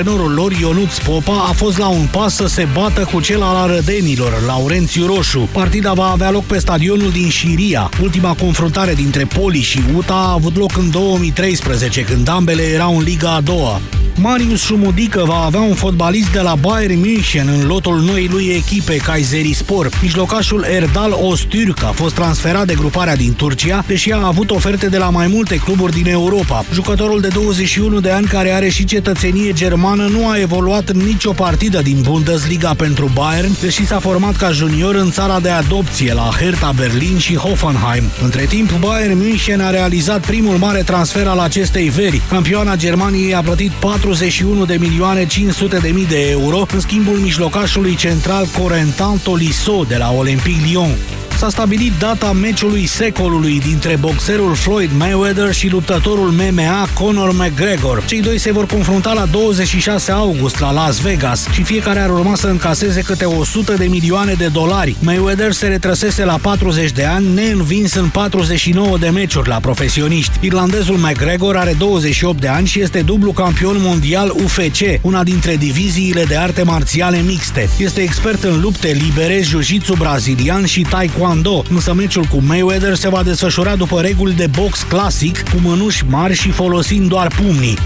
antrenorul lor, Ionuț Popa, a fost la un pas să se bată cu cel al arădenilor, Laurențiu Roșu. Partida va avea loc pe stadionul din Șiria. Ultima confruntare dintre Poli și UTA a avut loc în 2013, când ambele erau în Liga a doua. Marius Șumudică va avea un fotbalist de la Bayern München în lotul noii lui echipe Kayserispor. Mijlocașul Erdal Ostürk a fost transferat de gruparea din Turcia, deși a avut oferte de la mai multe cluburi din Europa. Jucătorul de 21 de ani care are și cetățenie germană nu a evoluat în nicio partidă din Bundesliga pentru Bayern, deși s-a format ca junior în țara de adopție la Hertha Berlin și Hoffenheim. Între timp, Bayern München a realizat primul mare transfer al acestei veri. Campioana Germaniei a plătit 41 de milioane 500 de mii de euro în schimbul mijlocașului central Corentin Tolisso de la Olympique Lyon s-a stabilit data meciului secolului dintre boxerul Floyd Mayweather și luptătorul MMA Conor McGregor. Cei doi se vor confrunta la 26 august la Las Vegas și fiecare ar urma să încaseze câte 100 de milioane de dolari. Mayweather se retrăsese la 40 de ani, neînvins în 49 de meciuri la profesioniști. Irlandezul McGregor are 28 de ani și este dublu campion mondial UFC, una dintre diviziile de arte marțiale mixte. Este expert în lupte libere, jiu-jitsu brazilian și taekwondo taekwondo, însă meciul cu Mayweather se va desfășura după reguli de box clasic, cu mânuși mari și folosind doar pumnii.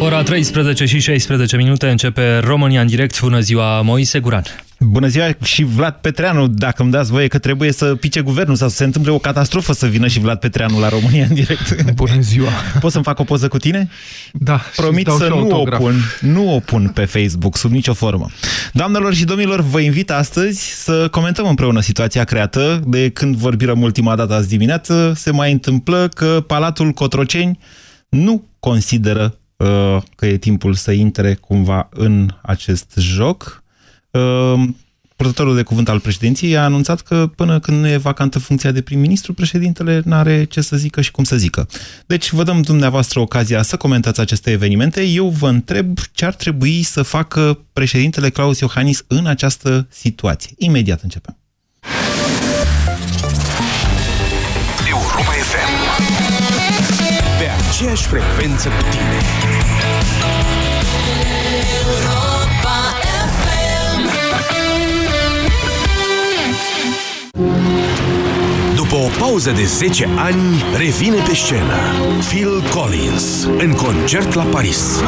Ora 13 și 16 minute începe România în direct. Bună ziua, Moise Guran. Bună ziua și Vlad Petreanu, dacă îmi dați voie că trebuie să pice guvernul sau să se întâmple o catastrofă să vină și Vlad Petreanu la România în direct. Bună ziua! Poți să-mi fac o poză cu tine? Da. Promit să nu o, pun, nu o pun pe Facebook sub nicio formă. Doamnelor și domnilor, vă invit astăzi să comentăm împreună situația creată de când vorbim ultima dată azi dimineață. Se mai întâmplă că Palatul Cotroceni nu consideră uh, că e timpul să intre cumva în acest joc Ehm, purtătorul de cuvânt al președinției a anunțat că până când nu e vacantă funcția de prim-ministru, președintele nu are ce să zică și cum să zică. Deci vă dăm dumneavoastră ocazia să comentați aceste evenimente. Eu vă întreb ce ar trebui să facă președintele Claus Iohannis în această situație. Imediat începem. Europa FM Pe aceeași frecvență cu tine o pauză de 10 ani, revine pe scenă Phil Collins în concert la Paris.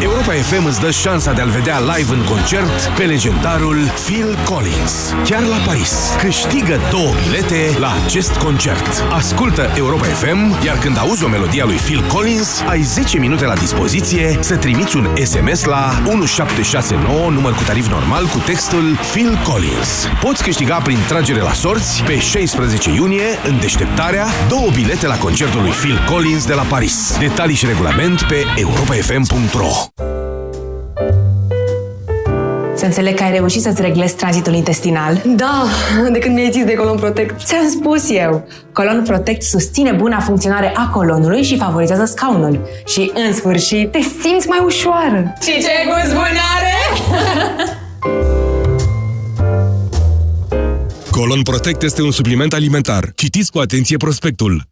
Europa FM îți dă șansa de a-l vedea live în concert pe legendarul Phil Collins. Chiar la Paris. Câștigă două bilete la acest concert. Ascultă Europa FM, iar când auzi o melodie a lui Phil Collins, ai 10 minute la dispoziție să trimiți un SMS la 1769, număr cu tarif normal, cu textul Phil Collins. Poți câștiga prin tragere la sorți pe 16 iunie, în deșteptarea, două bilete la concertul lui Phil Collins de la Paris. Detalii și regulament pe europafm.ro să înțeleg că ai reușit să-ți reglezi tranzitul intestinal. Da, de când mi-ai zis de Colon Protect. Ți-am spus eu. Colon Protect susține buna funcționare a colonului și favorizează scaunul. Și, în sfârșit, te simți mai ușoară. Și ce gust bun are! Colon Protect este un supliment alimentar. Citiți cu atenție prospectul.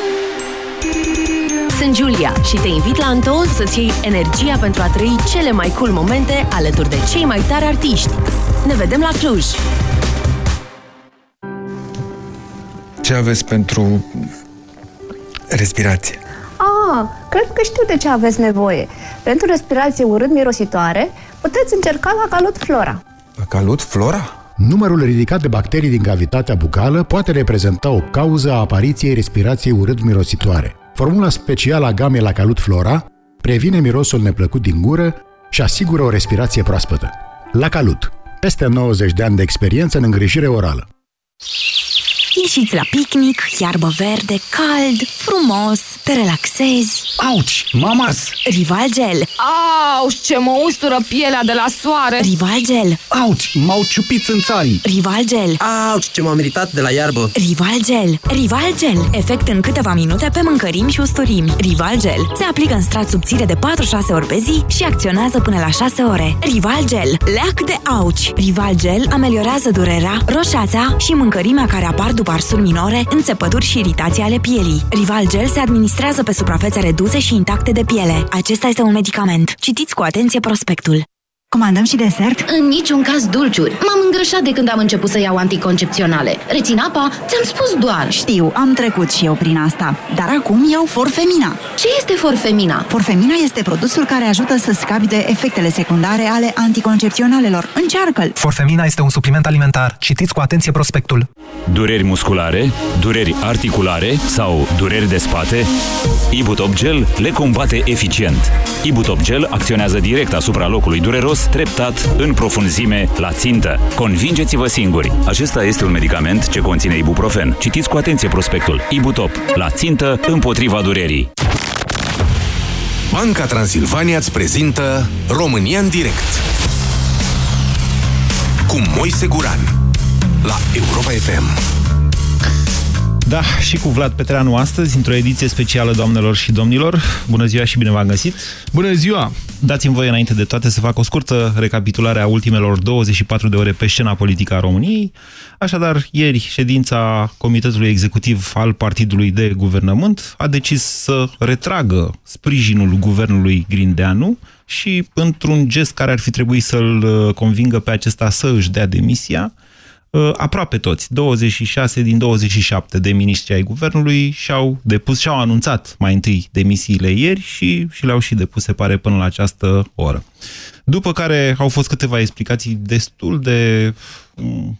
Sunt Julia și te invit la Untold să-ți iei energia pentru a trăi cele mai cool momente alături de cei mai tari artiști. Ne vedem la Cluj! Ce aveți pentru respirație? Ah, cred că știu de ce aveți nevoie. Pentru respirație urât-mirositoare, puteți încerca la Calut Flora. La Calut Flora? Numărul ridicat de bacterii din cavitatea bucală poate reprezenta o cauză a apariției respirației urât-mirositoare. Formula specială a gamei la Calut Flora previne mirosul neplăcut din gură și asigură o respirație proaspătă. La Calut, peste 90 de ani de experiență în îngrijire orală. Ieșiți la picnic, iarbă verde, cald, frumos, te relaxezi. Auci, mamas! Rival Gel. Auci, ce mă ustură pielea de la soare! Rival Gel. Auci, m-au ciupit în țarii! Rival Gel. Auci, ce m-am meritat de la iarbă! Rival Gel. Rival Gel. Efect în câteva minute pe mâncărimi și usturimi. Rival Gel. Se aplică în strat subțire de 4-6 ori pe zi și acționează până la 6 ore. Rival Gel. Leac de auci. Rival Gel ameliorează durerea, roșața și mâncărimea care apar după arsuri minore, înțepături și iritații ale pielii. Rival Gel se administrează pe suprafețe reduse și intacte de piele. Acesta este un medicament. Citiți cu atenție prospectul. Comandăm și desert? În niciun caz dulciuri. M-am îngrășat de când am început să iau anticoncepționale. Rețin apa? Ți-am spus doar. Știu, am trecut și eu prin asta. Dar acum iau Forfemina. Ce este Forfemina? Forfemina este produsul care ajută să scapi de efectele secundare ale anticoncepționalelor. Încearcă-l! Forfemina este un supliment alimentar. Citiți cu atenție prospectul. Dureri musculare, dureri articulare sau dureri de spate? Ibutop Gel le combate eficient. Ibutop Gel acționează direct asupra locului dureros treptat, în profunzime, la țintă. Convingeți-vă singuri! Acesta este un medicament ce conține ibuprofen. Citiți cu atenție prospectul. Ibutop. La țintă, împotriva durerii. Banca Transilvania îți prezintă România în direct cu Moise Guran la Europa FM. Da, și cu Vlad Petreanu astăzi, într-o ediție specială, doamnelor și domnilor. Bună ziua și bine v-am găsit! Bună ziua! Dați-mi voie înainte de toate să fac o scurtă recapitulare a ultimelor 24 de ore pe scena politică a României. Așadar, ieri, ședința Comitetului Executiv al Partidului de Guvernământ a decis să retragă sprijinul guvernului Grindeanu și, într-un gest care ar fi trebuit să-l convingă pe acesta să își dea demisia, aproape toți, 26 din 27 de miniștri ai guvernului și-au depus și-au anunțat mai întâi demisiile ieri și, și le-au și depus, se pare, până la această oră. După care au fost câteva explicații destul de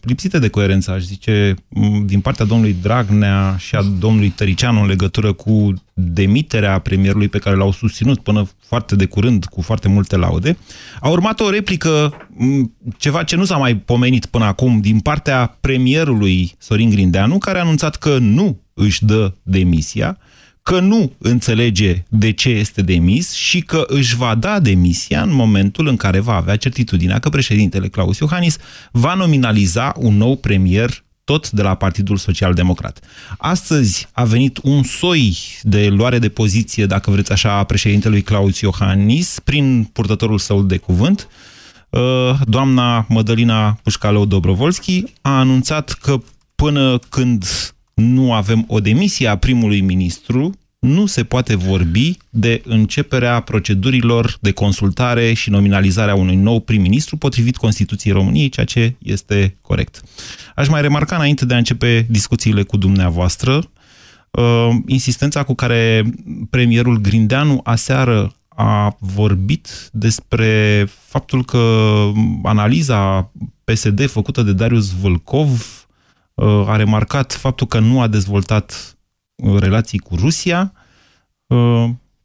lipsite de coerență, aș zice, din partea domnului Dragnea și a domnului Tăricianu în legătură cu demiterea premierului pe care l-au susținut până foarte de curând, cu foarte multe laude. A urmat o replică, ceva ce nu s-a mai pomenit până acum, din partea premierului Sorin Grindeanu, care a anunțat că nu își dă demisia, că nu înțelege de ce este demis și că își va da demisia în momentul în care va avea certitudinea că președintele Claus Iohannis va nominaliza un nou premier tot de la Partidul Social Democrat. Astăzi a venit un soi de luare de poziție, dacă vreți așa, a președintelui Claus Iohannis prin purtătorul său de cuvânt. Doamna Mădălina Pușcalău Dobrovolski a anunțat că până când nu avem o demisie a primului ministru, nu se poate vorbi de începerea procedurilor de consultare și nominalizarea unui nou prim-ministru potrivit Constituției României, ceea ce este corect. Aș mai remarca înainte de a începe discuțiile cu dumneavoastră, uh, insistența cu care premierul Grindeanu aseară a vorbit despre faptul că analiza PSD făcută de Darius Vâlcov a remarcat faptul că nu a dezvoltat relații cu Rusia,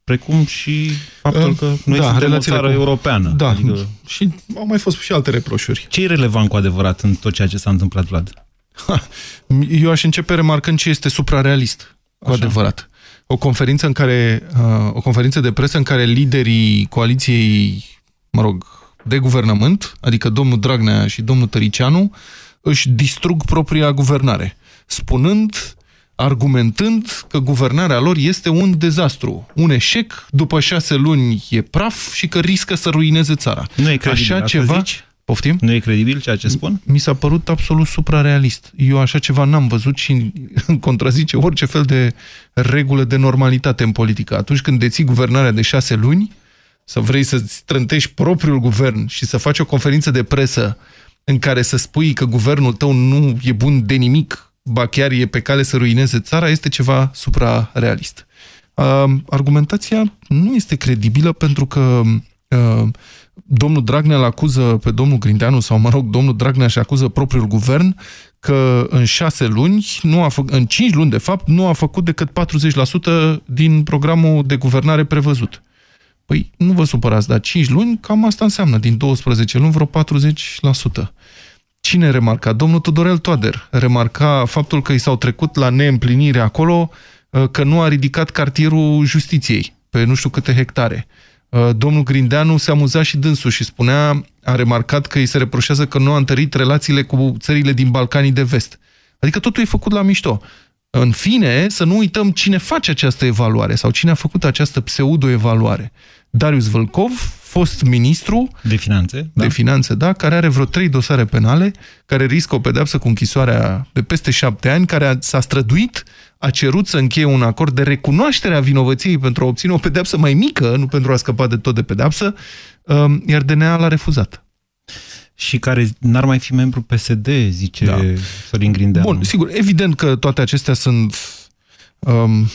precum și faptul că noi da, suntem o țară cu... europeană. Da, adică... și au mai fost și alte reproșuri. Ce e relevant cu adevărat în tot ceea ce s-a întâmplat, Vlad? Ha, eu aș începe remarcând ce este suprarealist, cu Așa. adevărat. O conferință, în care, uh, o conferință de presă în care liderii coaliției, mă rog, de guvernământ, adică domnul Dragnea și domnul Tăricianu, își distrug propria guvernare, spunând, argumentând că guvernarea lor este un dezastru, un eșec, după șase luni e praf și că riscă să ruineze țara. Nu e credibil, așa ceva... Zici? Poftim? Nu e credibil ceea ce spun? Mi s-a părut absolut suprarealist. Eu așa ceva n-am văzut și contrazice orice fel de regulă de normalitate în politică. Atunci când deții guvernarea de șase luni, să vrei să-ți trântești propriul guvern și să faci o conferință de presă în care să spui că guvernul tău nu e bun de nimic, ba chiar e pe cale să ruineze țara, este ceva suprarealist. Uh, argumentația nu este credibilă pentru că uh, domnul Dragnea îl acuză pe domnul Grindeanu, sau mă rog, domnul Dragnea și acuză propriul guvern că în șase luni, nu a în cinci luni de fapt, nu a făcut decât 40% din programul de guvernare prevăzut. Păi nu vă supărați, dar 5 luni, cam asta înseamnă, din 12 luni, vreo 40%. Cine remarca? Domnul Tudorel Toader remarca faptul că i s-au trecut la neîmplinire acolo uh, că nu a ridicat cartierul justiției pe nu știu câte hectare. Uh, domnul Grindeanu se amuza și dânsul și spunea, a remarcat că îi se reproșează că nu a întărit relațiile cu țările din Balcanii de Vest. Adică totul e făcut la mișto. În fine, să nu uităm cine face această evaluare sau cine a făcut această pseudo-evaluare. Darius Vălcov, fost ministru de finanțe, da. de finanțe, da, care are vreo trei dosare penale, care riscă o pedeapsă cu închisoarea de peste șapte ani, care s-a străduit, a cerut să încheie un acord de recunoaștere a vinovăției pentru a obține o pedeapsă mai mică, nu pentru a scăpa de tot de pedeapsă, um, iar DNA l-a refuzat și care n-ar mai fi membru PSD, zice da. Sorin Grindeanu. Bun, sigur, evident că toate acestea sunt um,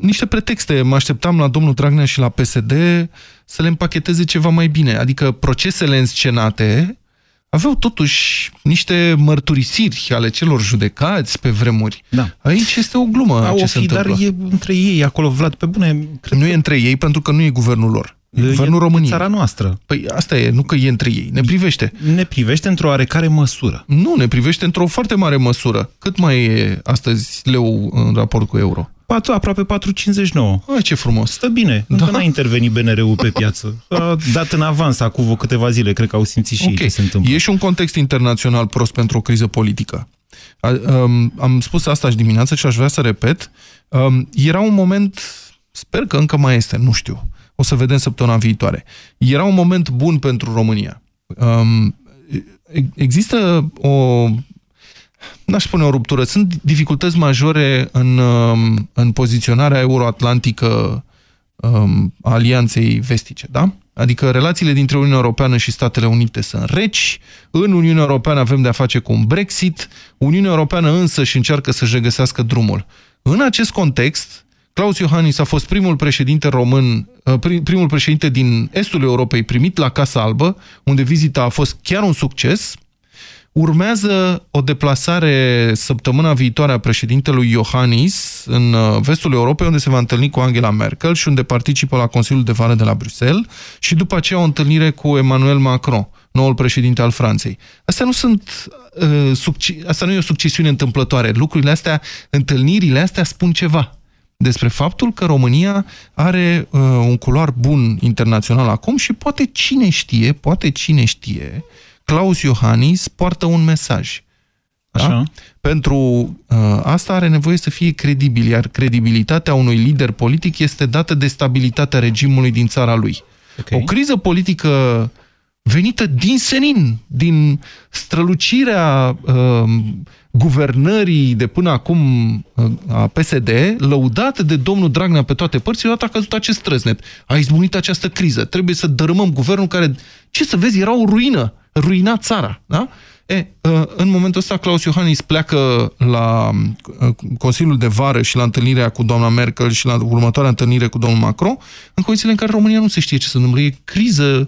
niște pretexte. Mă așteptam la domnul Dragnea și la PSD să le împacheteze ceva mai bine. Adică procesele înscenate aveau totuși niște mărturisiri ale celor judecați pe vremuri. Da. Aici este o glumă Au ce fi, se întâmplă. Dar e între ei acolo, Vlad, pe bune. Cred nu că... e între ei pentru că nu e guvernul lor. E guvernul României. țara noastră. Păi asta e, nu că e între ei. Ne privește. Ne privește într-o oarecare măsură. Nu, ne privește într-o foarte mare măsură. Cât mai e astăzi leu în raport cu euro? 4, aproape 4,59. Ai, ce frumos. Stă bine. Da? Încă n-a intervenit BNR-ul pe piață. A dat în avans acum câteva zile. Cred că au simțit și okay. ei ce se întâmplă. E și un context internațional prost pentru o criză politică. A, um, am spus asta și dimineața și aș vrea să repet. Um, era un moment, sper că încă mai este, nu știu, o să vedem săptămâna viitoare. Era un moment bun pentru România. Um, există o n-aș spune o ruptură, sunt dificultăți majore în, um, în poziționarea euroatlantică um, a alianței vestice, da? Adică relațiile dintre Uniunea Europeană și Statele Unite sunt reci, în Uniunea Europeană avem de-a face cu un Brexit, Uniunea Europeană însă și încearcă să-și regăsească drumul. În acest context, Claus Iohannis a fost primul președinte român, uh, primul președinte din estul Europei primit la Casa Albă, unde vizita a fost chiar un succes, Urmează o deplasare săptămâna viitoare a președintelui Iohannis în uh, vestul Europei, unde se va întâlni cu Angela Merkel și unde participă la Consiliul de Vară de la Bruxelles și după aceea o întâlnire cu Emmanuel Macron, noul președinte al Franței. Astea nu sunt uh, asta nu e o succesiune întâmplătoare. Lucrurile astea, întâlnirile astea spun ceva despre faptul că România are uh, un culoar bun internațional acum și poate cine știe, poate cine știe, Claus Iohannis poartă un mesaj. Da? Așa. Pentru uh, asta are nevoie să fie credibil, iar credibilitatea unui lider politic este dată de stabilitatea regimului din țara lui. Okay. O criză politică venită din senin, din strălucirea uh, guvernării de până acum uh, a PSD, lăudată de domnul Dragnea pe toate părțile, odată a căzut acest trăznet. A izbunit această criză. Trebuie să dărâmăm guvernul care, ce să vezi, era o ruină ruina țara. Da? E, ă, în momentul ăsta, Claus Iohannis pleacă la ă, Consiliul de Vară și la întâlnirea cu doamna Merkel și la următoarea întâlnire cu domnul Macron, în condițiile în care România nu se știe ce se întâmplă. E criză, ă,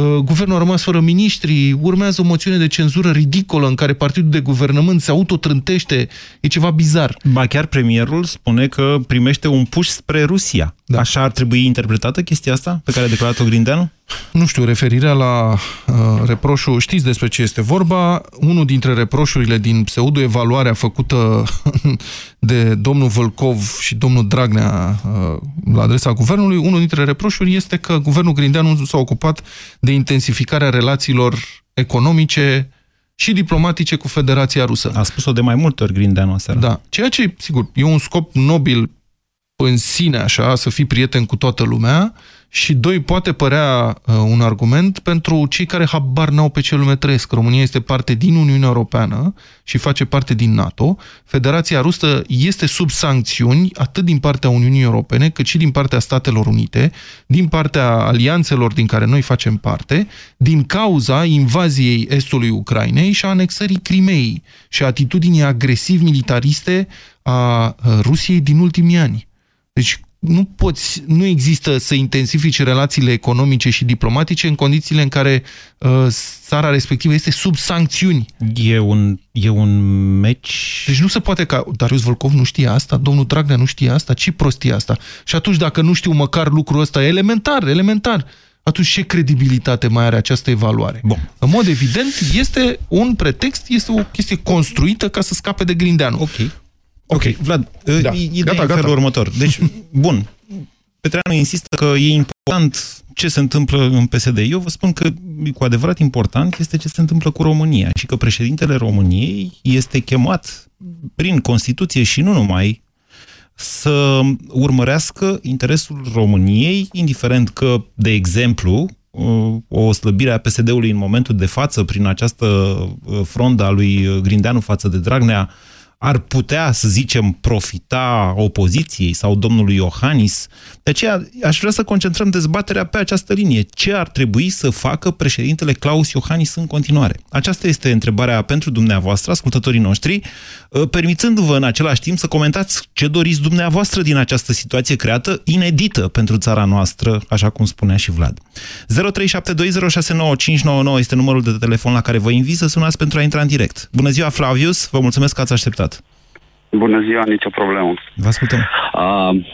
guvernul a rămas fără miniștri, urmează o moțiune de cenzură ridicolă în care partidul de guvernământ se autotrântește, e ceva bizar. Ba chiar premierul spune că primește un puș spre Rusia. Da. Așa ar trebui interpretată chestia asta pe care a declarat-o Grindeanu? Nu știu, referirea la uh, reproșul, știți despre ce este vorba, unul dintre reproșurile din pseudo-evaluarea făcută de domnul Vălcov și domnul Dragnea uh, la adresa guvernului, unul dintre reproșuri este că guvernul Grindeanu s-a ocupat de intensificarea relațiilor economice și diplomatice cu Federația Rusă. A spus-o de mai multe ori Grindeanu aseară. Da, ceea ce, sigur, e un scop nobil în sine, așa, să fii prieten cu toată lumea, și doi, poate părea uh, un argument pentru cei care habar n-au pe ce lume trăiesc. România este parte din Uniunea Europeană și face parte din NATO. Federația Rusă este sub sancțiuni atât din partea Uniunii Europene cât și din partea Statelor Unite, din partea alianțelor din care noi facem parte, din cauza invaziei estului Ucrainei și a anexării Crimeei și a atitudinii agresiv-militariste a uh, Rusiei din ultimii ani. Deci nu poți, nu există să intensifici relațiile economice și diplomatice în condițiile în care uh, țara respectivă este sub sancțiuni. E un, e un meci... Deci nu se poate ca Darius Volkov nu știe asta, domnul Dragnea nu știe asta, ce prostie asta? Și atunci dacă nu știu măcar lucrul ăsta, elementar, elementar, atunci ce credibilitate mai are această evaluare? Bun. În mod evident, este un pretext, este o chestie construită ca să scape de Grindeanu. Ok. Ok, Vlad, Da. da. ideea Gata, e în gata. felul următor. Deci, bun, Petreanu insistă că e important ce se întâmplă în PSD. Eu vă spun că cu adevărat important este ce se întâmplă cu România și că președintele României este chemat prin Constituție și nu numai să urmărească interesul României, indiferent că, de exemplu, o slăbire a PSD-ului în momentul de față prin această uh, frondă a lui Grindeanu față de Dragnea ar putea, să zicem, profita opoziției sau domnului Iohannis. De aceea aș vrea să concentrăm dezbaterea pe această linie. Ce ar trebui să facă președintele Claus Iohannis în continuare? Aceasta este întrebarea pentru dumneavoastră, ascultătorii noștri, uh, permițându-vă în același timp să comentați ce doriți dumneavoastră din această situație creată, inedită pentru țara noastră, așa cum spunea și Vlad. 0372069599 este numărul de telefon la care vă invit să sunați pentru a intra în direct. Bună ziua, Flavius, vă mulțumesc că ați așteptat. Bună ziua, nicio problemă. Vă ascultăm. Uh,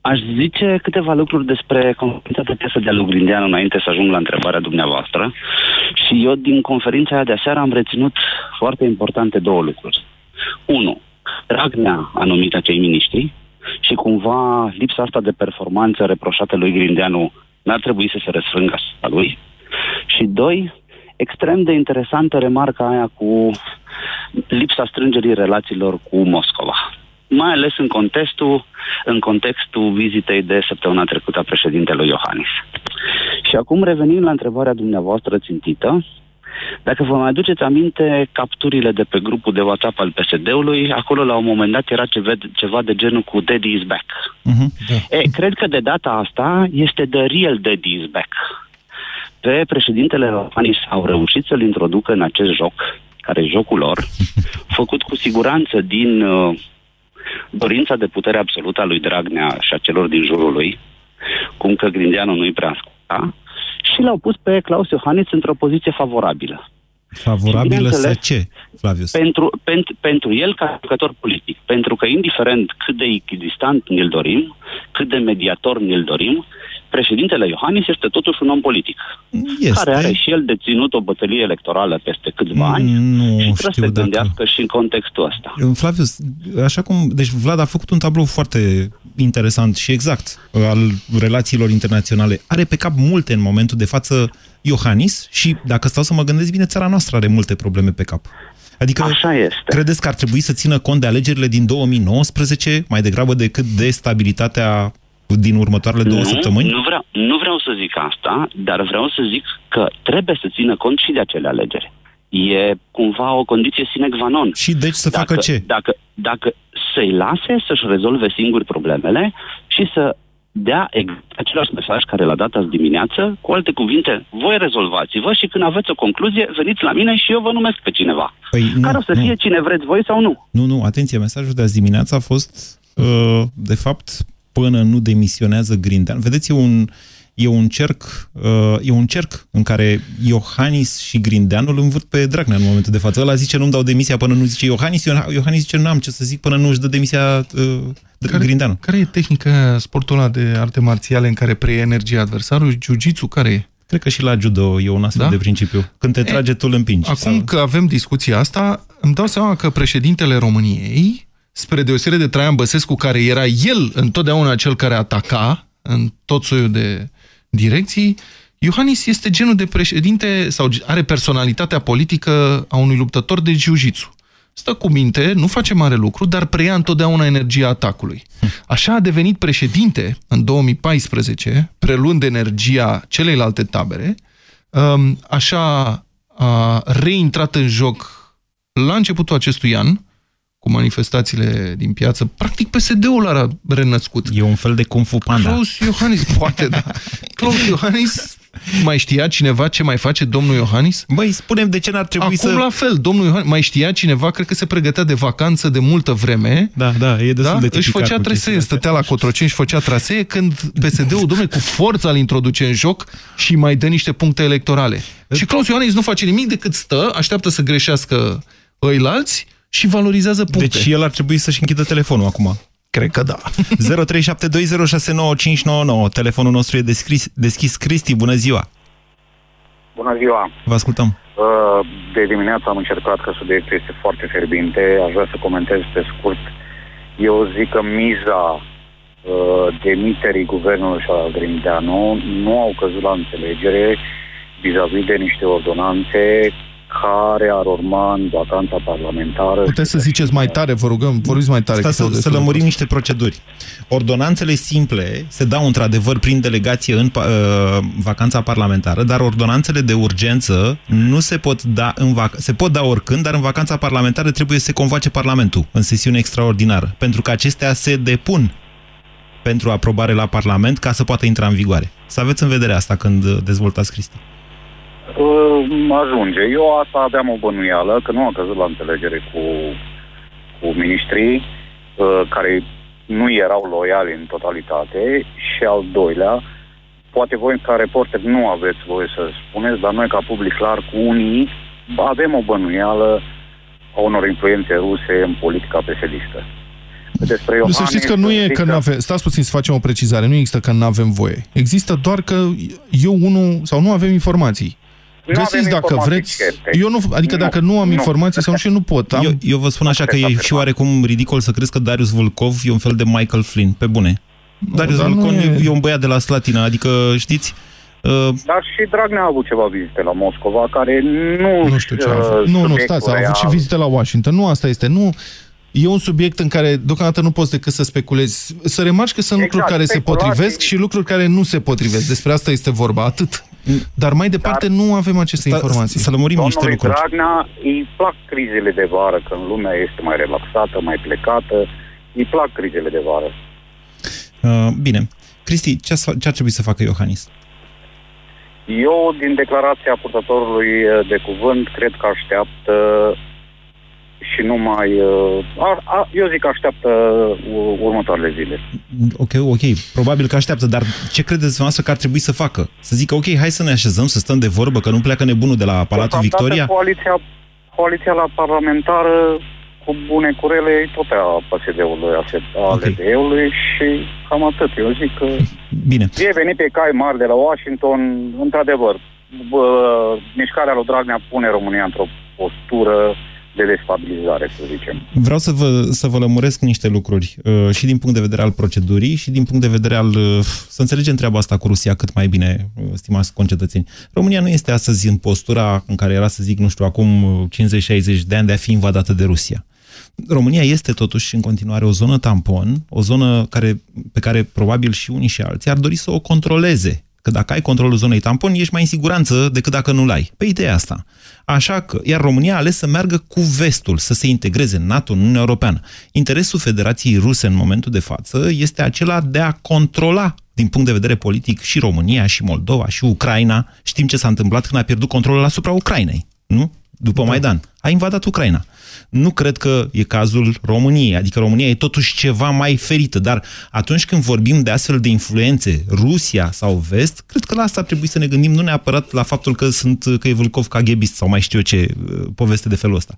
aș zice câteva lucruri despre conferința de presă de-a lui Grindeanu înainte să ajung la întrebarea dumneavoastră. Și eu din conferința aia de aseară am reținut foarte importante două lucruri. Unu, Dragnea a numit acei miniștri și cumva lipsa asta de performanță reproșată lui Grindeanu n-ar trebui să se răsfrângă asupra lui. Și doi, extrem de interesantă remarca aia cu lipsa strângerii relațiilor cu Moscova. Mai ales în contextul, în contextul vizitei de săptămâna trecută a președintelui Iohannis. Și acum revenim la întrebarea dumneavoastră țintită. Dacă vă mai aduceți aminte capturile de pe grupul de WhatsApp al PSD-ului, acolo la un moment dat era ceva, ceva de genul cu Daddy is back. Uh-huh. E, cred că de data asta este the real Daddy is back. Pe președintele Iohannis au reușit să-l introducă în acest joc, care e jocul lor, făcut cu siguranță din uh, dorința de putere absolută a lui Dragnea și a celor din jurul lui, cum că Grindeanu nu-i prea asculta, și l-au pus pe Claus Iohannis într-o poziție favorabilă. Favorabilă să bineînțeles, ce, Flavius? Pentru, pentru, pentru el ca jucător politic. Pentru că indiferent cât de echidistant ne-l dorim, cât de mediator ne-l dorim, președintele Iohannis este totuși un om politic. Este. Care are și el deținut o bătălie electorală peste câțiva ani Nu și trebuie știu să dacă... gândească și în contextul ăsta. Flavius, așa cum... Deci Vlad a făcut un tablou foarte interesant și exact al relațiilor internaționale. Are pe cap multe în momentul de față Iohannis și, dacă stau să mă gândesc bine, țara noastră are multe probleme pe cap. Adică, Așa este. credeți că ar trebui să țină cont de alegerile din 2019 mai degrabă decât de stabilitatea din următoarele două nu, săptămâni? Nu vreau, nu vreau să zic asta, dar vreau să zic că trebuie să țină cont și de acele alegeri. E cumva o condiție sine qua non. Și deci să dacă, facă ce? Dacă, dacă să-i lase să-și rezolve singuri problemele și să dea exact același mesaj care l-a dat azi dimineață, cu alte cuvinte, voi rezolvați-vă și când aveți o concluzie, veniți la mine și eu vă numesc pe cineva. Păi, nu, care o să nu. fie cine vreți voi sau nu. Nu, nu, atenție, mesajul de azi dimineață a fost, uh, de fapt, până nu demisionează Grindeanu. Vedeți, e un, e un cerc, uh, e un cerc în care Iohannis și Grindeanu îl învârt pe Dragnea în momentul de față. Ăla zice nu-mi dau demisia până nu zice Iohannis, Iohannis zice nu am ce să zic până nu își dă demisia uh, care, Grindeanu. Care e tehnica sportul ăla de arte marțiale în care preia energia adversarului? Jiu-jitsu, care e? Cred că și la judo e un astfel Da? de principiu. Când te trage, tu îl împingi. Acum Sau- că avem discuția asta, îmi dau seama că președintele României, spre deosebire de Traian Băsescu, care era el întotdeauna cel care ataca în tot soiul de direcții, Iohannis este genul de președinte sau are personalitatea politică a unui luptător de jiu-jitsu. Stă cu minte, nu face mare lucru, dar preia întotdeauna energia atacului. Așa a devenit președinte în 2014, preluând energia celeilalte tabere, um, așa a reintrat în joc la începutul acestui an, cu manifestațiile din piață, practic PSD-ul a renăscut. E un fel de Kung Fu Panda. Claus Iohannis, poate, da. Claus Iohannis, mai știa cineva ce mai face domnul Iohannis? Băi, spunem de ce n-ar trebui Acum să... la fel, domnul Iohannis, mai știa cineva, cred că se pregătea de vacanță de multă vreme. Da, da, e destul da? de Își tipicar făcea cu trasee, chestiile astea. stătea la Cotroceni și făcea trasee când PSD-ul, domnule, cu forța îl introduce în joc și mai dă niște puncte electorale. Și Claus Iohannis nu face nimic decât stă, așteaptă să greșească ăilalți și valorizează puncte. Deci el ar trebui să-și închidă telefonul acum. Cred că da. 0372069599. Telefonul nostru e deschis. deschis. Cristi, bună ziua! Bună ziua! Vă ascultăm. Uh, De dimineață am încercat că subiectul este foarte fierbinte. Aș vrea să comentez pe scurt. Eu zic că miza uh, demiterii guvernului și al Grindeanu nu au căzut la înțelegere vis-a-vis de niște ordonanțe care ar urma în vacanța parlamentară. Puteți să ziceți mai tare, vă rugăm, vorbiți mai tare. Sta să, să lămurim niște proceduri. Ordonanțele simple se dau într-adevăr prin delegație în uh, vacanța parlamentară, dar ordonanțele de urgență nu se pot da în vac se pot da oricând, dar în vacanța parlamentară trebuie să se convoace Parlamentul în sesiune extraordinară, pentru că acestea se depun pentru aprobare la Parlament ca să poată intra în vigoare. Să aveți în vedere asta când dezvoltați, Cristi. Uh, ajunge. Eu asta aveam o bănuială, că nu a căzut la înțelegere cu, cu ministrii uh, care nu erau loiali în totalitate și al doilea, poate voi ca reporter nu aveți voie să spuneți, dar noi ca public clar cu unii avem o bănuială a unor influențe ruse în politica pesedistă. Despre Nu, să Iohannis, știți că nu e zic că nu avem... Stați puțin să facem o precizare. Nu există că nu avem voie. Există doar că eu, unul, sau nu avem informații. Nu avem Găsiți dacă informații vreți. certe. Eu nu, adică Nu, dacă nu am nu. informații sau nu, și eu nu pot. Am... Eu, eu vă spun așa că e și oarecum ridicol să crezi că Darius Vulcov e un fel de Michael Flynn, pe bune. Darius dar Vulcov nu e... e- e un băiat de la Slatina, adică, știți, uh, Dar și Dragnea a avut ceva vizite la Moscova, care nu... Nu știu ce a avut. Nu, nu, stați, a avut și vizite la Washington. Nu, asta este. Nu, E un subiect în care deocamdată nu poți decât să speculezi. Să remarci că sunt Exact, lucruri care se speculații. potrivesc și lucruri care nu se potrivesc. Despre asta este vorba, atât. Dar mai departe nu avem aceste informații. Să lămurim niște Domnului lucruri. Dragnea îi plac crizele de vară, când lumea este mai relaxată, mai plecată. Îi plac crizele de vară. Uh, bine. Cristi, ce, ce ar trebui să facă Iohannis? Eu, din declarația purtătorului de cuvânt, cred că așteaptă și nu mai... uh, A, a, eu zic că așteaptă uh, următoarele zile. Ok, ok, probabil că așteaptă, dar ce credeți dumneavoastră că ar trebui să facă? Să zică, ok, hai să ne așezăm, să stăm de vorbă, că nu pleacă nebunul de la Palatul Deocamdată Victoria? Coaliția, coaliția la parlamentară cu bune curele e tot a PSD-ului, a LDE-ului și cam atât. Eu zic că Bine. e venit pe cai mari de la Washington, într-adevăr, bă, mișcarea lui Dragnea pune România într-o postură de destabilizare, să zicem. Vreau să vă, să vă lămuresc niște lucruri uh, și din punct de vedere al procedurii și din punct de vedere al... Uh, să înțelegem treaba asta cu Rusia cât mai bine, uh, stimați concetățeni. România nu este astăzi în postura în care era, să zic, nu știu, acum 50-60 de ani de a fi invadată de Rusia. România este totuși în continuare o zonă tampon, o zonă care, pe care probabil și unii și alții ar dori să o controleze. Că dacă ai controlul zonei tampon, ești mai în siguranță decât dacă nu-l ai. Pe ideea asta. Așa că, iar România a ales să meargă cu vestul, să se integreze în NATO, în Uniunea Europeană. Interesul Federației Ruse în momentul de față este acela de a controla din punct de vedere politic și România, și Moldova, și Ucraina. Știm ce s-a întâmplat când a pierdut controlul asupra Ucrainei, nu? După da. Maidan. A invadat Ucraina. Nu cred că e cazul României, adică România e totuși ceva mai ferită, dar atunci când vorbim de astfel de influențe, Rusia sau Vest, cred că la asta ar trebui să ne gândim, nu neapărat la faptul că sunt că e Vulcov caghebist sau mai știu eu ce uh, poveste de felul ăsta.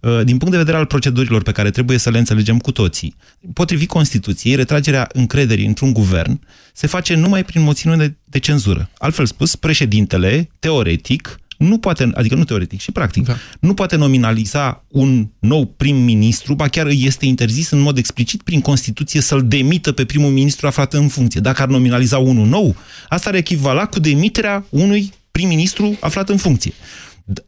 Uh, Din punct de vedere al procedurilor pe care trebuie să le înțelegem cu toții, potrivit Constituției, retragerea încrederii într-un guvern se face numai prin moțiune de, de cenzură. Altfel spus, președintele, teoretic, nu poate, adică nu teoretic, și practic, da. nu poate nominaliza un nou prim-ministru, ba chiar îi este interzis în mod explicit prin Constituție să-l demită pe primul ministru aflat în funcție. Dacă ar nominaliza unul nou, asta ar echivala cu demiterea unui prim-ministru aflat în funcție.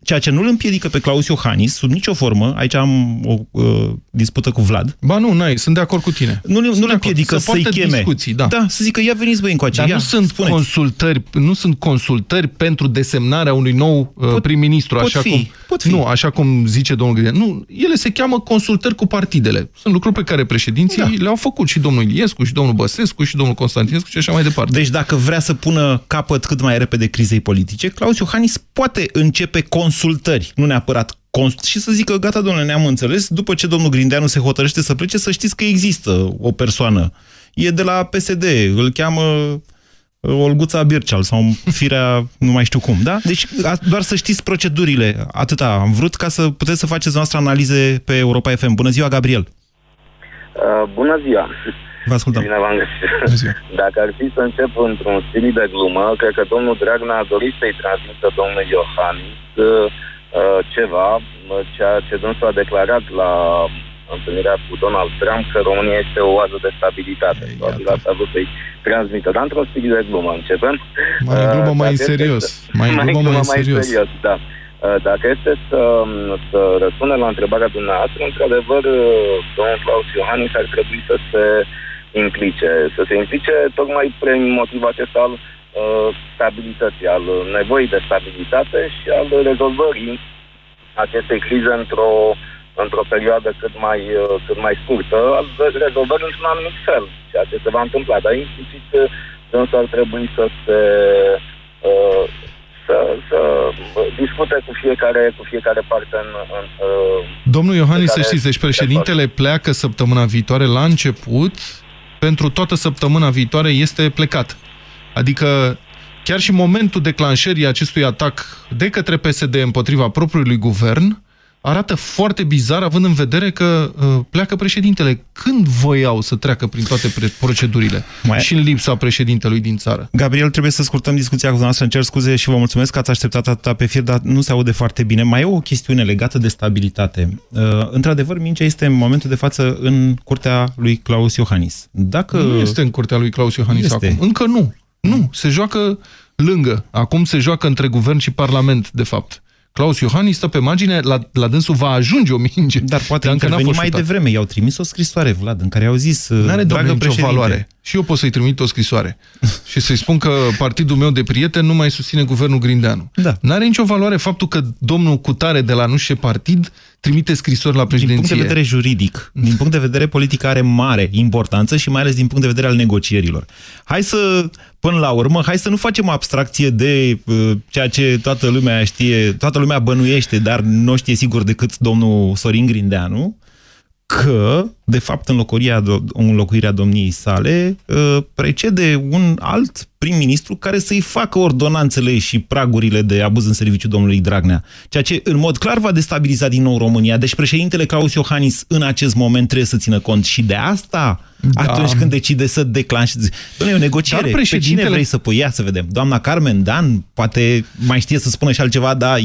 Ceea ce nu îl împiedică pe Claus Iohannis, sub nicio formă, aici am o uh, dispută cu Vlad. Ba nu, n-ai, sunt de acord cu tine. Nu, nu îl împiedică Să să-i poartă cheme. discuții, da. da, să zică, ia veniți băi încoace. Dar ia, nu sunt spuneți. consultări, nu sunt consultări pentru desemnarea unui nou uh, prim-ministru, pot așa fi, cum pot fi. Nu, așa cum zice domnul Grindeanu. Nu, ele se cheamă consultări cu partidele. Sunt lucruri pe care președinții da. le-au făcut și domnul Iliescu, și domnul Băsescu, și domnul Constantinescu și așa mai departe. Deci dacă vrea să pună capăt cât mai repede crizei politice, Claus Iohannis poate începe consultări, nu neapărat cons- și să zică, gata, domnule, ne-am înțeles, după ce domnul Grindeanu se hotărăște să plece, să știți că există o persoană. E de la PSD, îl cheamă uh, Olguța Birceal sau Firea, nu mai știu cum, da? Deci a- doar să știți procedurile, atâta am vrut ca să puteți să faceți noastră analize pe Europa FM. Bună ziua, Gabriel! Uh, bună ziua! Vă ascultăm. Bine v-am găsit. Dacă ar fi să încep într-un stil de glumă, cred că domnul Dragnea a dorit să-i transmită domnul Iohannis uh, ceva, uh, ceea ce dânsul a declarat la întâlnirea cu Donald Trump că România este o oază de stabilitate. Probabil asta a vrut să-i transmită, dar într-un stil de glumă începem. Mai în glumă, mai în serios. Mai în glumă, mai în serios. serios. Da. Dacă este să, să răspundem la întrebarea dumneavoastră, într-adevăr, domnul Claus Iohannis ar trebui să se implice, să se implice tocmai prin motivul acesta al uh, stabilității, al nevoii de stabilitate și al rezolvării acestei crize într-o, într-o perioadă cât mai, uh, cât mai scurtă, al rezolvării într-un anumit fel, ceea ce se va întâmpla. Dar implicit însă ar trebui să se uh, să, să discute cu fiecare, cu fiecare parte în... în Domnul Iohannis, să știți, deci președintele pleacă săptămâna viitoare la început pentru toată săptămâna viitoare este plecat. Adică chiar și momentul declanșării acestui atac de către PSD împotriva propriului guvern arată foarte bizar, având în vedere că uh, pleacă președintele. Când voiau să treacă prin toate procedurile? Mai... Și în lipsa președintelui din țară. Gabriel, trebuie să scurtăm discuția cu dumneavoastră. Încerc scuze și vă mulțumesc că ați așteptat atâta pe fir, dar nu se aude foarte bine. Mai e o chestiune legată de stabilitate. Uh, Într-adevăr, mingea este în momentul de față în curtea lui Claus Iohannis. Dacă... Nu este în curtea lui Claus Iohannis este. acum. Încă nu. Nu. Se joacă lângă. Acum se joacă între guvern și parlament, de fapt. Claus Iohannis stă pe margine, la, la dânsul va ajunge o minge. Dar poate interveni mai devreme. I-au trimis o scrisoare, Vlad, în care au zis, N-are dragă nicio valoare. Și eu pot să-i trimit o scrisoare. și să-i spun că partidul meu de prieten nu mai susține guvernul Grindeanu. Da. N-are nicio valoare faptul că domnul Cutare de la nu știu partid trimite scrisori la președinție. Din punct de vedere juridic, din punct de vedere politic are mare importanță și mai ales din punct de vedere al negocierilor. Hai să, până la urmă, hai să nu facem abstracție de uh, ceea ce toată lumea știe, toată lumea bănuiește, dar nu știe sigur decât domnul Sorin Grindeanu, că, de fapt, înlocuirea, înlocuirea domniei sale uh, precede un alt prim-ministru care să-i facă ordonanțele și pragurile de abuz în serviciu domnului Dragnea. Ceea ce, în mod clar, va destabiliza din nou România. Deci președintele Claus Iohannis, în acest moment, trebuie să țină cont și de asta da. atunci când decide să declanșeze. Dom'le, o negociere. Dar președintele... Pe cine vrei să pui? Ia să vedem. Doamna Carmen Dan, poate mai știe să spună și altceva, da,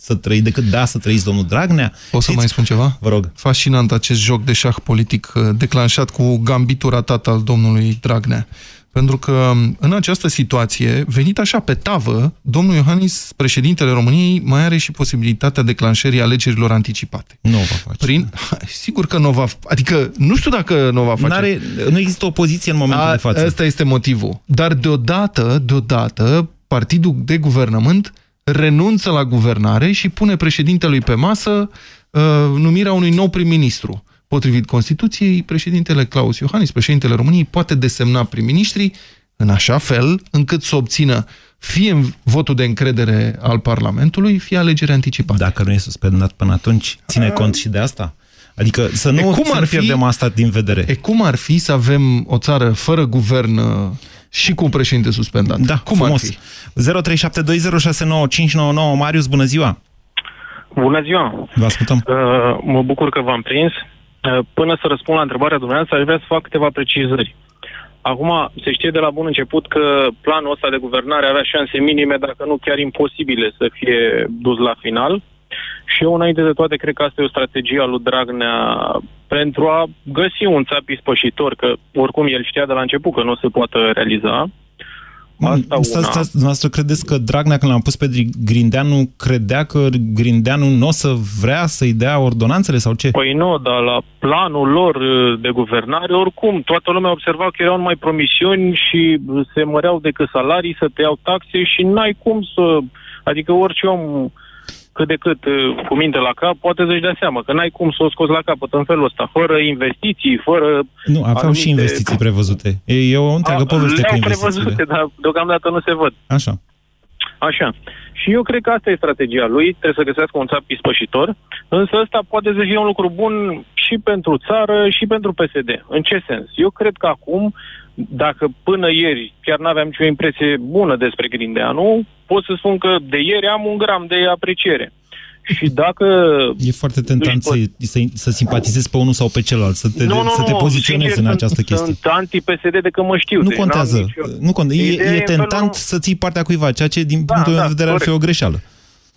să trăi decât da, să trăiți domnul Dragnea. Poți să mai spun ceva? Vă rog. Fascinant acest joc de șah politic uh, declanșat cu gambitul ratat al domnului Dragnea. Pentru că în această situație, venit așa pe tavă, domnul Iohannis, președintele României, mai are și posibilitatea declanșării alegerilor anticipate. Nu o va face. Prin, sigur că nu va Adică, nu știu dacă nu o va face. Are, nu există opoziție în momentul A, de față. Asta este motivul. Dar deodată, deodată, partidul de guvernământ renunță la guvernare și pune președintelui pe masă uh, numirea unui nou prim-ministru. Potrivit Constituției, președintele Claus Iohannis, președintele României, poate desemna prim-ministrii în așa fel încât să obțină fie în votul de încredere al Parlamentului, fie alegere anticipată. Dacă nu e suspendat până atunci, ține A... cont și de asta? Adică să nu, e, cum ar fi, pierdem asta din vedere. E cum ar fi să avem o țară fără guvern uh, și cu un președinte suspendat? Da, cum frumos. ar fi? 0372069599 Marius, bună ziua! Bună ziua! Vă ascultăm! Uh, mă bucur că v-am prins. Eh, până să răspund la întrebarea dumneavoastră, aș vrea să fac câteva precizări. Acum, se știe de la bun început că planul ăsta de guvernare avea șanse minime, dacă nu chiar imposibile, să fie dus la final. Și eu, înainte de toate, cred că asta e o strategie a lui Dragnea pentru a găsi un țap ispășitor, că oricum el știa de la început că nu se poate realiza. Asta stați, stați, dumneavoastră credeți că Dragnea, când l-am pus pe Grindeanu, credea că Grindeanu nu o să vrea să-i dea ordonanțele sau ce? Păi nu, dar la planul lor uh, de guvernare, oricum, toată lumea observa că erau numai promisiuni și se măreau decât salarii, să te iau taxe și n-ai cum să... Adică orice om cât de cât uh, cu minte la cap, poate să-și dea seama că n-ai cum să o scoți la capăt în felul ăsta, fără investiții, fără... Nu, aveau anumite... și investiții prevăzute. E, e o întreagă A, poveste cu investițiile. prevăzute, dar deocamdată nu se văd. Așa. Așa. Și eu cred că asta e strategia lui, trebuie să găsească un țap ispășitor, însă ăsta poate să fie un lucru bun și pentru țară și pentru PSD. În ce sens? Eu cred că acum dacă până ieri chiar n-aveam nicio impresie bună despre Grindeanu, pot să spun că de ieri am un gram de apreciere. Și dacă... E foarte tentant să, să, să simpatizezi pe unul sau pe celălalt, să te, nu, nu, să te nu, poziționezi sincer, în această sunt, chestie. Sunt anti-PSD de că mă știu. Nu deci contează. n-am nicio- Nu contează. E, Ideea e în tentant felul- să ții partea cuiva, ceea ce din Da, punctul meu da, de vedere ar fi corect. o greșeală.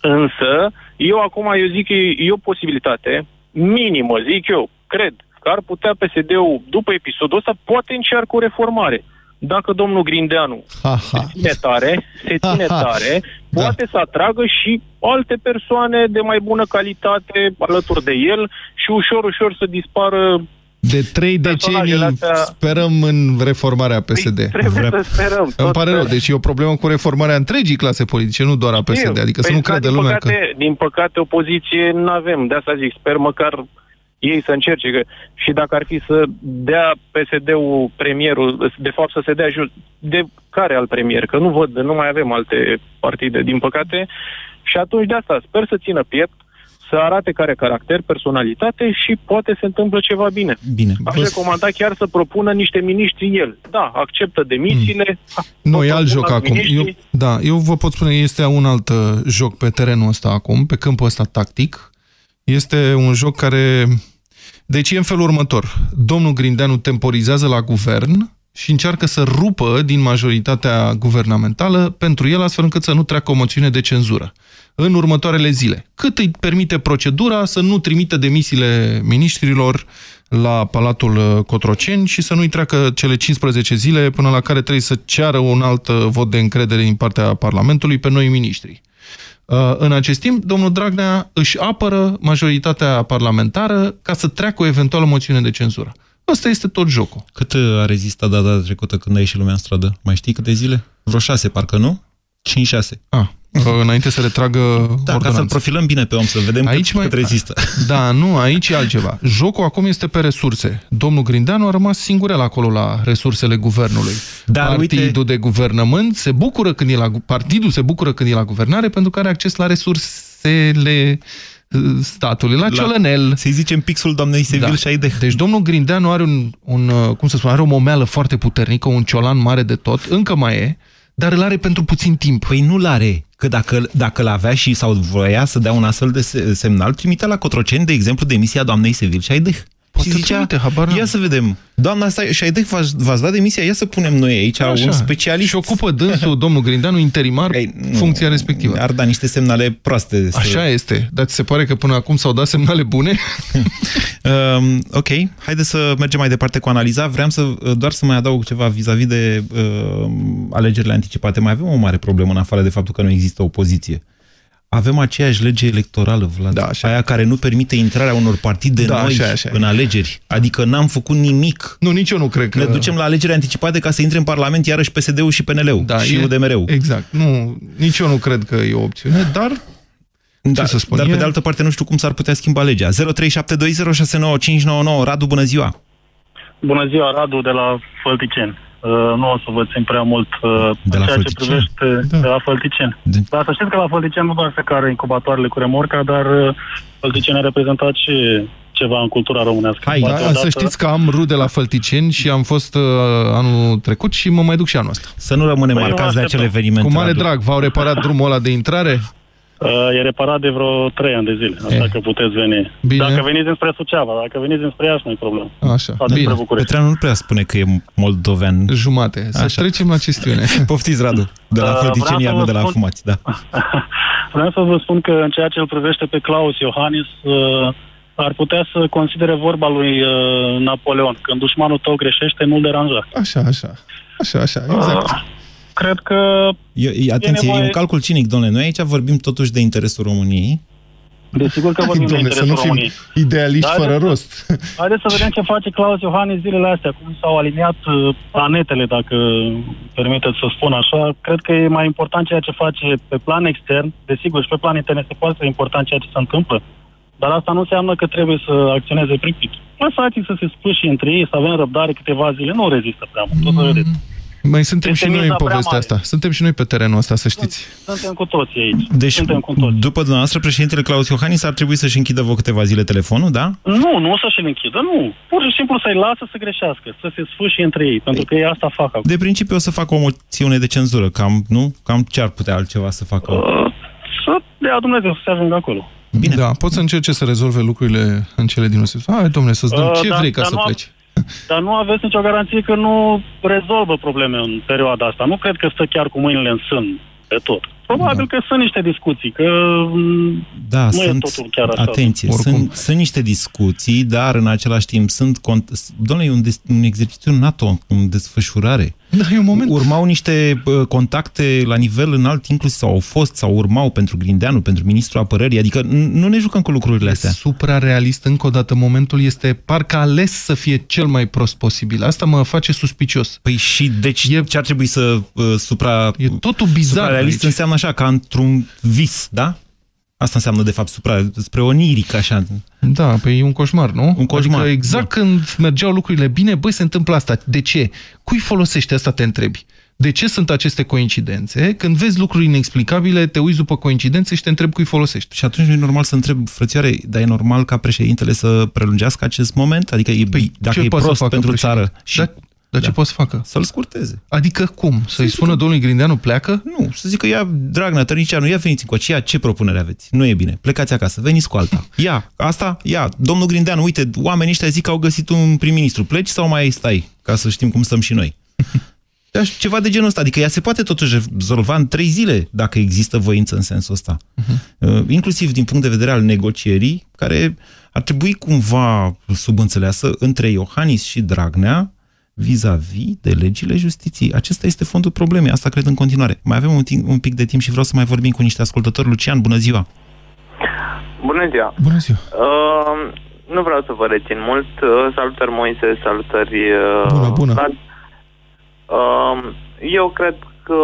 Însă, eu acum eu zic că e, e o posibilitate minimă, zic eu, cred, că ar putea PSD-ul, după episodul ăsta, poate încearcă o reformare. Dacă domnul Grindeanu Ha, ha. se ține tare, se ține Ha, ha. tare, poate să atragă și alte persoane de mai bună calitate alături de el și ușor, ușor să dispară De trei Personajele decenii astea- sperăm în reformarea PSD. Trebuie să sperăm. Îmi tot pare rău, sperăm. deci e o problemă cu reformarea întregii clase politice, nu doar a PSD. Știu. Adică să Păi, nu da, crede din lumea păcate, că... Din păcate, opoziție nu avem. De asta zic, sper măcar ei să încerce. Că, și dacă ar fi să dea PSD-ul premierul, de fapt să se dea just, de care alt premier? Că nu văd, nu mai avem alte partide, din păcate. Și atunci de asta sper să țină piept, să arate care caracter, personalitate și poate se întâmplă ceva bine. Bine. Aș Vă- recomanda chiar să propună niște miniștri el. Da, acceptă demisiile. Nu, Tot e alt propun joc alți acum. Eu, miniștri. da, eu vă pot spune, este un alt uh, joc pe terenul ăsta acum, pe câmpul ăsta tactic. Este un joc care... Deci e în felul următor. Domnul Grindeanu temporizează la guvern și încearcă să rupă din majoritatea guvernamentală pentru el, astfel încât să nu treacă o moțiune de cenzură în următoarele zile. Cât îi permite procedura să nu trimită demisiile miniștrilor la Palatul uh, Cotroceni și să nu-i treacă cele 15 zile până la care trebuie să ceară un alt uh, vot de încredere din partea Parlamentului pe noi miniștri. Uh, În acest timp, domnul Dragnea își apără majoritatea parlamentară ca să treacă o eventuală moțiune de cenzură. Ăsta este tot jocul. Cât uh, a rezistat data trecută când a ieșit lumea în stradă? Mai știi câte zile? Vreo șase, parcă nu? 5-6. Ah, înainte să retragă Da, ca să-l ordonanța. profilăm bine pe om, să vedem aici cât, mai... cât rezistă. Da, nu, aici e altceva. Jocul acum este pe resurse. Domnul Grindeanu a rămas singurel acolo la resursele guvernului. Dar Partidul uite- de guvernământ se bucură când e la, gu- partidul se bucură când e la guvernare pentru că are acces la resursele uh, statului, la, ciolănel. Să-i zicem pixul doamnei Sevil Da. Șaideh. Deci domnul Grindeanu are un, un, uh, cum să spun, are o momeală foarte puternică, un ciolan mare de tot, încă mai e, dar îl are pentru puțin timp. Păi nu l-are, că dacă, dacă l-avea și sau voia să dea un astfel de se- semnal, trimitea la Cotroceni, de exemplu, demisia doamnei Sevil Șaideh. Și zicea, trimite, habar n-am. ia să vedem, doamna asta, Șaideh v-ați v-ați dat demisia, ia să punem noi aici Așa. un specialist. Și ocupă dânsul, domnul Grindeanu, interimar, funcția respectivă. Ar da niște semnale proaste. să- Așa este, dar ți se pare că până acum s-au dat semnale bune? Um, ok, haideți să mergem mai departe cu analiza. Vreau să, doar să mai adaug ceva vis-a-vis de uh, alegerile anticipate. Mai avem o mare problemă în afară de faptul că nu există opoziție. Avem aceeași lege electorală, Vlad, da, așa. aia care nu permite intrarea unor partide Da, noi așa, așa. în alegeri. Adică n-am făcut nimic. Nu, nici eu nu cred că... Ne ducem la alegeri anticipate ca să intre în Parlament iarăși PSD-ul și PNL-ul Da, și e- UDMR-ul. Exact. Nu, nici eu nu cred că e o opțiune, dar... Da, să spun, dar e- pe de altă parte nu știu cum s-ar putea schimba legea. 0372069599 Radu, bună ziua! Bună ziua, Radu de la Fălticeni. Uh, nu o să vă țin prea mult uh, De la în ceea ce Fălticeni? privește Da. de la Fălticeni. Dar să știți că la Fălticeni nu doar se care incubatoarele cu remorca, dar uh, Fălticeni a reprezentat și ceva în cultura românească. Hai, Poate da, odată- să știți că am rude la Fălticeni și am fost uh, anul trecut și mă mai duc și anul ăsta. Să nu rămânem Păi, eu marcați de aștept. acel eveniment. Cu mare Radu. drag, v-au reparat drumul ăla de intrare? Uh, e reparat de vreo 3 ani de zile, așa că puteți veni. Bine. Dacă veniți înspre Suceava, dacă veniți înspre Iași, nu-i problemă. Așa, Sau despre București. Petreanu nu prea spune că e moldovean. Jumate. Să trecem la chestiune. Poftiți, Radu. De la Uh, Fălticeni, vreau iar să nu vă de la spun- Fumați. Da. Vreau să vă spun că în ceea ce îl privește pe Claus Iohannis, uh, ar putea să considere vorba lui uh, Napoleon. Când dușmanul tău greșește, nu-l deranja. Așa, așa. Așa, așa, exact. Cred că... E, e, atenție, nevoie- e un calcul cinic, domnule. Noi aici vorbim totuși de interesul României. Desigur că vorbim de Dom'le, să interesul nu fim României. idealiști Dar fără haideți rost. Haideți să vedem ce face Claus Iohannis zilele astea, cum s-au aliniat uh, planetele, dacă permiteți să spun așa. Cred că e mai important ceea ce face pe plan extern. Desigur, și pe plan intern este foarte important ceea ce se întâmplă. Dar asta nu înseamnă că trebuie să acționeze pripit. Lăsați să se spâși între ei, să avem răbdare câteva zile. Nu rezistă prea mult. O să vedeți. Mai suntem Este și noi în miza prea povestea mare. asta. Suntem și noi pe terenul ăsta, să știți. Suntem cu toții aici. Deci, Suntem cu toții. după dumneavoastră, președintele Claus Iohannis ar trebui să-și închidă vă câteva zile telefonul, da? Nu, nu o să-și închidă, nu. Pur și simplu să-i lasă să greșească, să se sfârșie între ei, pentru că ei asta fac acum. De principiu o să facă o moțiune de cenzură, cam, nu? Cam ce ar putea altceva să facă? Uh, Să dea Dumnezeu să se ajungă acolo. Bine. Da, pot să încerce să rezolve lucrurile în cele din urmă. Hai, domnule, să-ți dăm Uh, ce dar- vrei ca dar să nu am- pleci. Dar nu aveți nicio garanție că nu rezolvă probleme în perioada asta. Nu cred că stă chiar cu mâinile în sân de tot. Probabil că sunt niște discuții, că mm, Da, nu e sunt, totul chiar așa. atenție, sunt, sunt niște discuții, dar în același timp sunt, cont- domnule, e un, des, un exercițiu NATO în desfășurare. Da, e un moment. Urmau niște bă, contacte la nivel înalt, inclusiv sau au fost, sau urmau pentru Grindeanu, pentru Ministrul Apărării, adică n- nu ne jucăm cu lucrurile astea. Suprarealist, încă o dată, momentul este parcă ales să fie cel mai prost posibil. Asta mă face suspicios. Păi și deci e, ce ar trebui să uh, supra... E totul bizar Suprarealist aici. înseamnă așa, ca într-un vis, da? Asta înseamnă, de fapt, supra, spre oniric, așa. Da, păi e un coșmar, nu? Un coșmar, Adică exact când mergeau lucrurile bine, băi, se întâmplă asta. De ce? Cui folosește asta, te întrebi? De ce sunt aceste coincidențe? Când vezi lucruri inexplicabile, te uiți după coincidențe și te întrebi cui folosești. Și atunci nu e normal să întreb, frățioare, dar e normal ca președintele să prelungească acest moment? Adică e, păi, dacă ce e poate să prost facă pentru președintele? țară... Și, Dar, dar ce poate să facă? Să-l scurteze. Adică cum? Să-i spună domnului Grindeanu pleacă? Nu, să zică, ia, Dragnea, Tărnicianu, ia veniți încoace, ia ce propunere aveți? Nu e bine, plecați acasă, veniți cu alta. Ia, asta, ia, domnul Grindeanu, uite, oamenii ăștia zic că au găsit un prim-ministru, pleci sau mai stai, ca să știm cum stăm și noi. Dar ceva de genul ăsta, adică ea se poate totuși rezolva în trei zile, dacă există voință în sensul ăsta. Uh, inclusiv din punct de vedere al negocierii, care ar trebui cumva subînțeleasă între Iohannis și Dragnea, vis-a-vis de legile justiției. Acesta este fondul problemei, asta cred în continuare. Mai avem un, timp, un pic de timp și vreau să mai vorbim cu niște ascultători. Lucian, bună ziua! Bună ziua! Bună ziua! Uh, nu vreau să vă rețin mult. Uh, salutări Moise, salutări uh, Bună, bună. Vlad. Uh, eu cred că,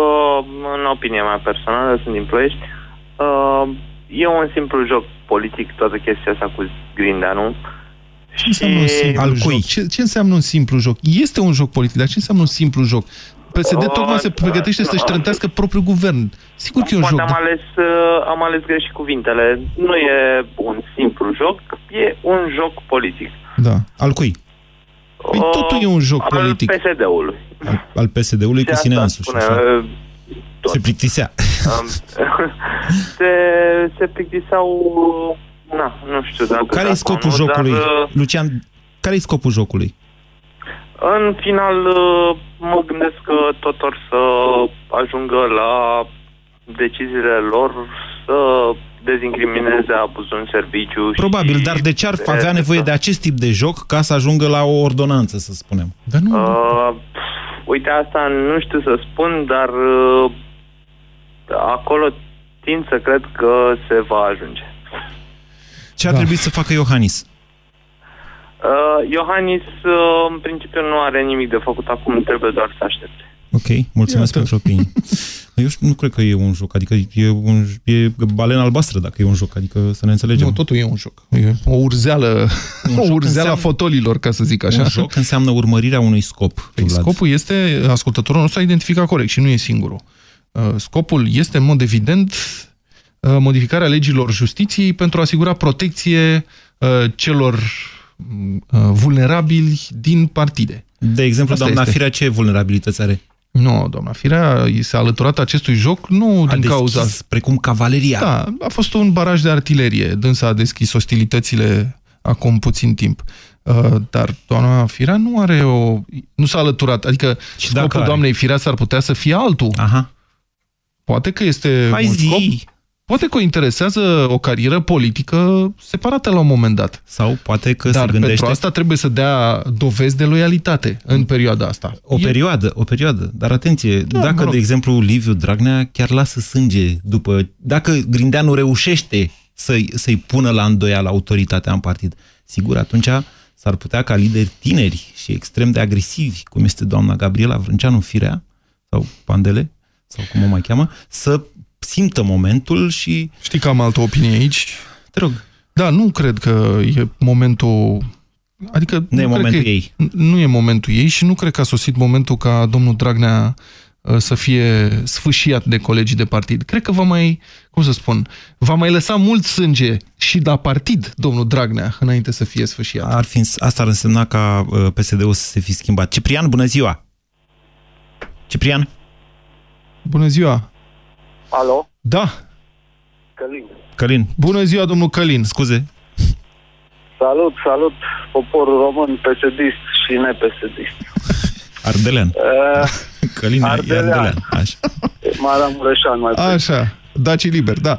în opinia mea personală, sunt din Ploiești, uh, e un simplu joc politic toată chestia asta cu Grindeanu. Ce înseamnă un simplu joc? Ce, ce înseamnă un simplu joc? Este un joc politic, dar ce înseamnă un simplu joc? PSD Uh, tocmai se pregătește să-și nu. trântească propriul guvern. Sigur că e un Poate joc. am dar- ales, uh, am ales greșit cuvintele. Nu e un simplu joc, e un joc politic. Da. Al cui? Păi totul e un joc al politic. PSD-ului. Al PSD-ului cu Și sine asta însuși. spune, așa. uh, Se plictisea. Um, se, se plictiseau... Na, nu știu dacă... Care e da scopul sau nu, jocului? Dar, uh, Lucian, care e scopul jocului? în final, uh, mă gândesc că tot or să ajungă la deciziile lor să dezincrimineze abuzul în serviciu. Probabil, și dar de ce ar avea nevoie de acest tip de joc ca să ajungă la o ordonanță, să spunem? Dar nu... Uh, uite, asta nu știu să spun, dar uh, acolo tind să cred că se va ajunge. Ce ar trebui să facă Iohannis? Uh, Iohannis, uh, în principiu, nu are nimic de făcut acum, trebuie doar să aștepte. Ok, mulțumesc pentru opinii. Eu știu, nu cred că e un joc, adică e, un, e balena albastră dacă e un joc, adică să ne înțelegem. Nu, totul e un joc. E o urzeală, Un o joc urzeală a înseamnă- fotolilor, ca să zic așa. Un joc înseamnă urmărirea unui scop. Păi, Vlad. scopul este, ascultătorul nostru a identificat corect și nu e singurul. Uh, Scopul este, în mod evident, uh, modificarea legilor justiției pentru a asigura protecție uh, celor uh, vulnerabili din partide. De exemplu, Asta doamna este. Firea, ce vulnerabilități are? Nu, doamna Firea i s-a alăturat acestui joc nu din deschis cauza... precum cavaleria. Da, a fost un baraj de artilerie. Dânsa a deschis ostilitățile acum puțin timp. Uh, dar doamna Firea nu are o... Nu s-a alăturat. Adică Și scopul dacă are? doamnei Firea s-ar putea să fie altul. Aha. Poate că este Hai un zi. scop... Poate că o interesează o carieră politică separată la un moment dat. Sau poate că Dar se gândește... pentru asta trebuie să dea dovezi de loialitate în perioada asta. O perioadă, o perioadă. Dar atenție, Da, dacă, mă rog. de exemplu, Liviu Dragnea chiar lasă sânge după... Dacă Grindeanu reușește să-i, să-i pună la îndoială autoritatea în partid, sigur, atunci s-ar putea ca lideri tineri și extrem de agresivi, cum este doamna Gabriela Vrânceanu Firea, sau Pandele, sau cum o mai cheamă, să simtă momentul și... Știi că am altă opinie aici? Te rog. Da, nu cred că e momentul... Adică Nu e cred momentul că ei. Nu e momentul ei și nu cred că a sosit momentul ca domnul Dragnea uh, să fie sfâșiat de colegii de partid. Cred că va mai, cum să spun, va mai lăsa mult sânge și la partid, domnul Dragnea, înainte să fie sfâșiat. Ar fi, asta ar însemna ca uh, PSD-ul să se fi schimbat. Ciprian, bună ziua! Ciprian? Bună ziua! Alo? Da, Călin. Călin. Bună ziua, domnul Călin. Scuze. Salut, salut, poporul român, psd și nepsd Ardelean. Uh, Călin Ardelean. e Ardelean. Așa. Mara Mureșan, mai Așa, Daci liber, da.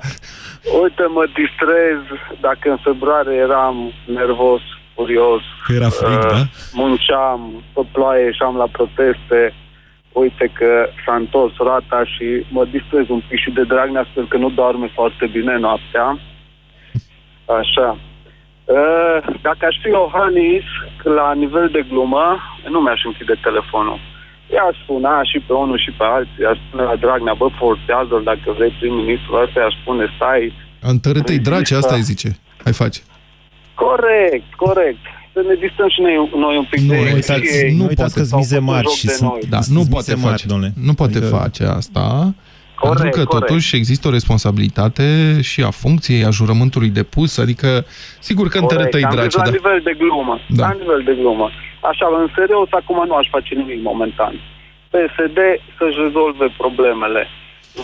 Uite, mă distrez, dacă în februarie eram nervos, furios. Că era frig, uh, da? Munceam, pe ploaie, ieșeam la proteste. Uite că s-a întors rata și mă distrez un pic și de Dragnea sper că nu doarme foarte bine noaptea. Așa. Uh, dacă aș fi Iohannis, la nivel de glumă, nu mi-aș închide telefonul. I-aș spune și pe unul și pe alții, i-aș spune la Dragnea, bă, forțează-l dacă vrei prim-ministrul ăsta, i-aș spune, stai... Întărâtă-i draci, asta îi zice. Hai face. Corect, corect. Să ne distăm și noi, noi un pic nu, de... Uitați, nu uitați că mize mari și sunt... Da, nu poate mari, face, domnule. Nu poate adică... face asta. Corect, pentru că corect. totuși există o responsabilitate și a funcției, a jurământului depus, adică sigur că întărâtă-i draci. La da. nivel de glumă. Da. La nivel de glumă. Așa, în serios, acum nu aș face nimic momentan. PSD să-și rezolve problemele.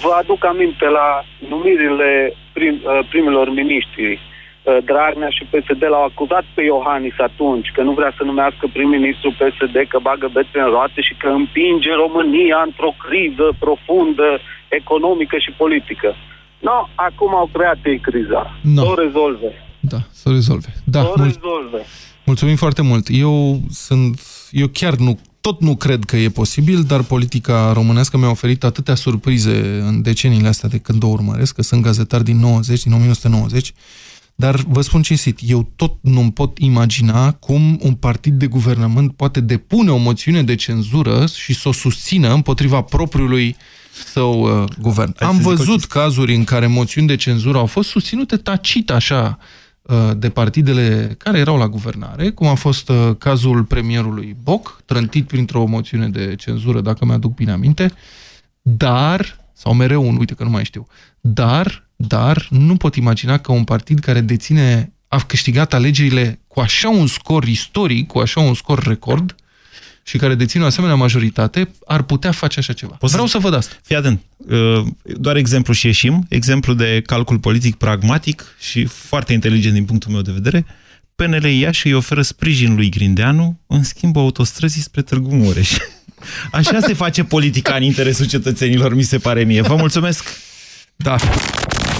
Vă aduc aminte la numirile prim, uh, primilor miniștri. Uh, Dragnea și PSD l-au acuzat pe Iohannis atunci că nu vrea să numească prim-ministru PSD, că bagă bețe în roate și că împinge România într-o criză profundă, economică și politică. No, acum au creat ei criza. No. Să o rezolve. Da, să o rezolve. Da, să o rezolve. Mulțumim foarte mult. Eu sunt, eu chiar nu, tot nu cred că e posibil, dar politica românească mi-a oferit atâtea surprize în deceniile astea de când o urmăresc, că sunt gazetar din 90, din 1990, dar vă spun cinstit, eu tot nu pot imagina cum un partid de guvernământ poate depune o moțiune de cenzură și să o susțină împotriva propriului său uh, guvern. Hai Am văzut cazuri în care moțiuni de cenzură au fost susținute tacit așa, Uh, de partidele care erau la guvernare, cum a fost uh, cazul premierului Boc, trântit printr-o moțiune de cenzură, dacă mi-aduc bine aminte, dar, sau mereu un, uite că nu mai știu, dar, dar, nu pot imagina că un partid care deține, a câștigat alegerile cu așa un scor istoric, cu așa un scor record, și care dețin o asemenea majoritate, ar putea face așa ceva. Poți Vreau să văd asta. Fii atent. Uh, doar exemplu și ieșim. Exemplu de calcul politic pragmatic și foarte inteligent din punctul meu de vedere. PNL Iași îi oferă sprijin lui Grindeanu, în schimb autostrăzii spre Târgu Mureș. Așa se face politica în interesul cetățenilor, mi se pare mie. Vă mulțumesc! Da.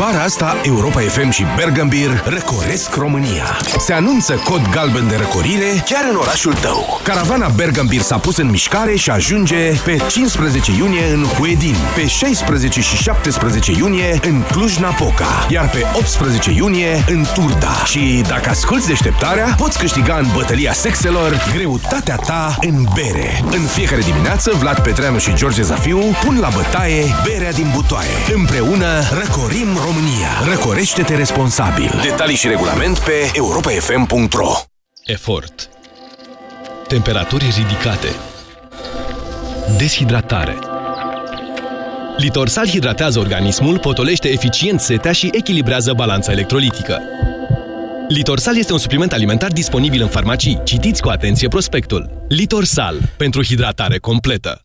Vara asta, Europa FM și Bergambir răcoresc România. Se anunță cod galben de răcorire chiar în orașul tău. Caravana Bergambir s-a pus în mișcare și ajunge pe 15 iunie în Huedin, pe 16 și 17 iunie în Cluj-Napoca, iar pe 18 iunie în Turda. Și dacă asculti deșteptarea, poți câștiga în bătălia sexelor greutatea ta în bere. În fiecare dimineață, Vlad Petreanu și George Zafiu pun la bătaie berea din butoaie. Împreună răcorim România România. Răcorește-te responsabil. Detalii și regulament pe europafm.ro Efort Temperaturi ridicate Deshidratare Litorsal hidratează organismul, potolește eficient setea și echilibrează balanța electrolitică. Litorsal este un supliment alimentar disponibil în farmacii. Citiți cu atenție prospectul. Litorsal. Pentru hidratare completă.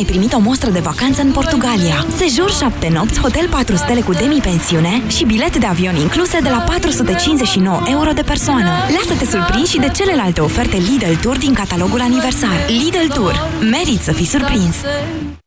Ai primit o mostră de vacanță în Portugalia. Sejur 7 nopți, hotel 4 stele cu demi-pensiune și bilet de avion incluse de la 459 euro de persoană. Lasă-te surprins și de celelalte oferte Lidl Tour din catalogul aniversar. Lidl Tour. Merit să fii surprins!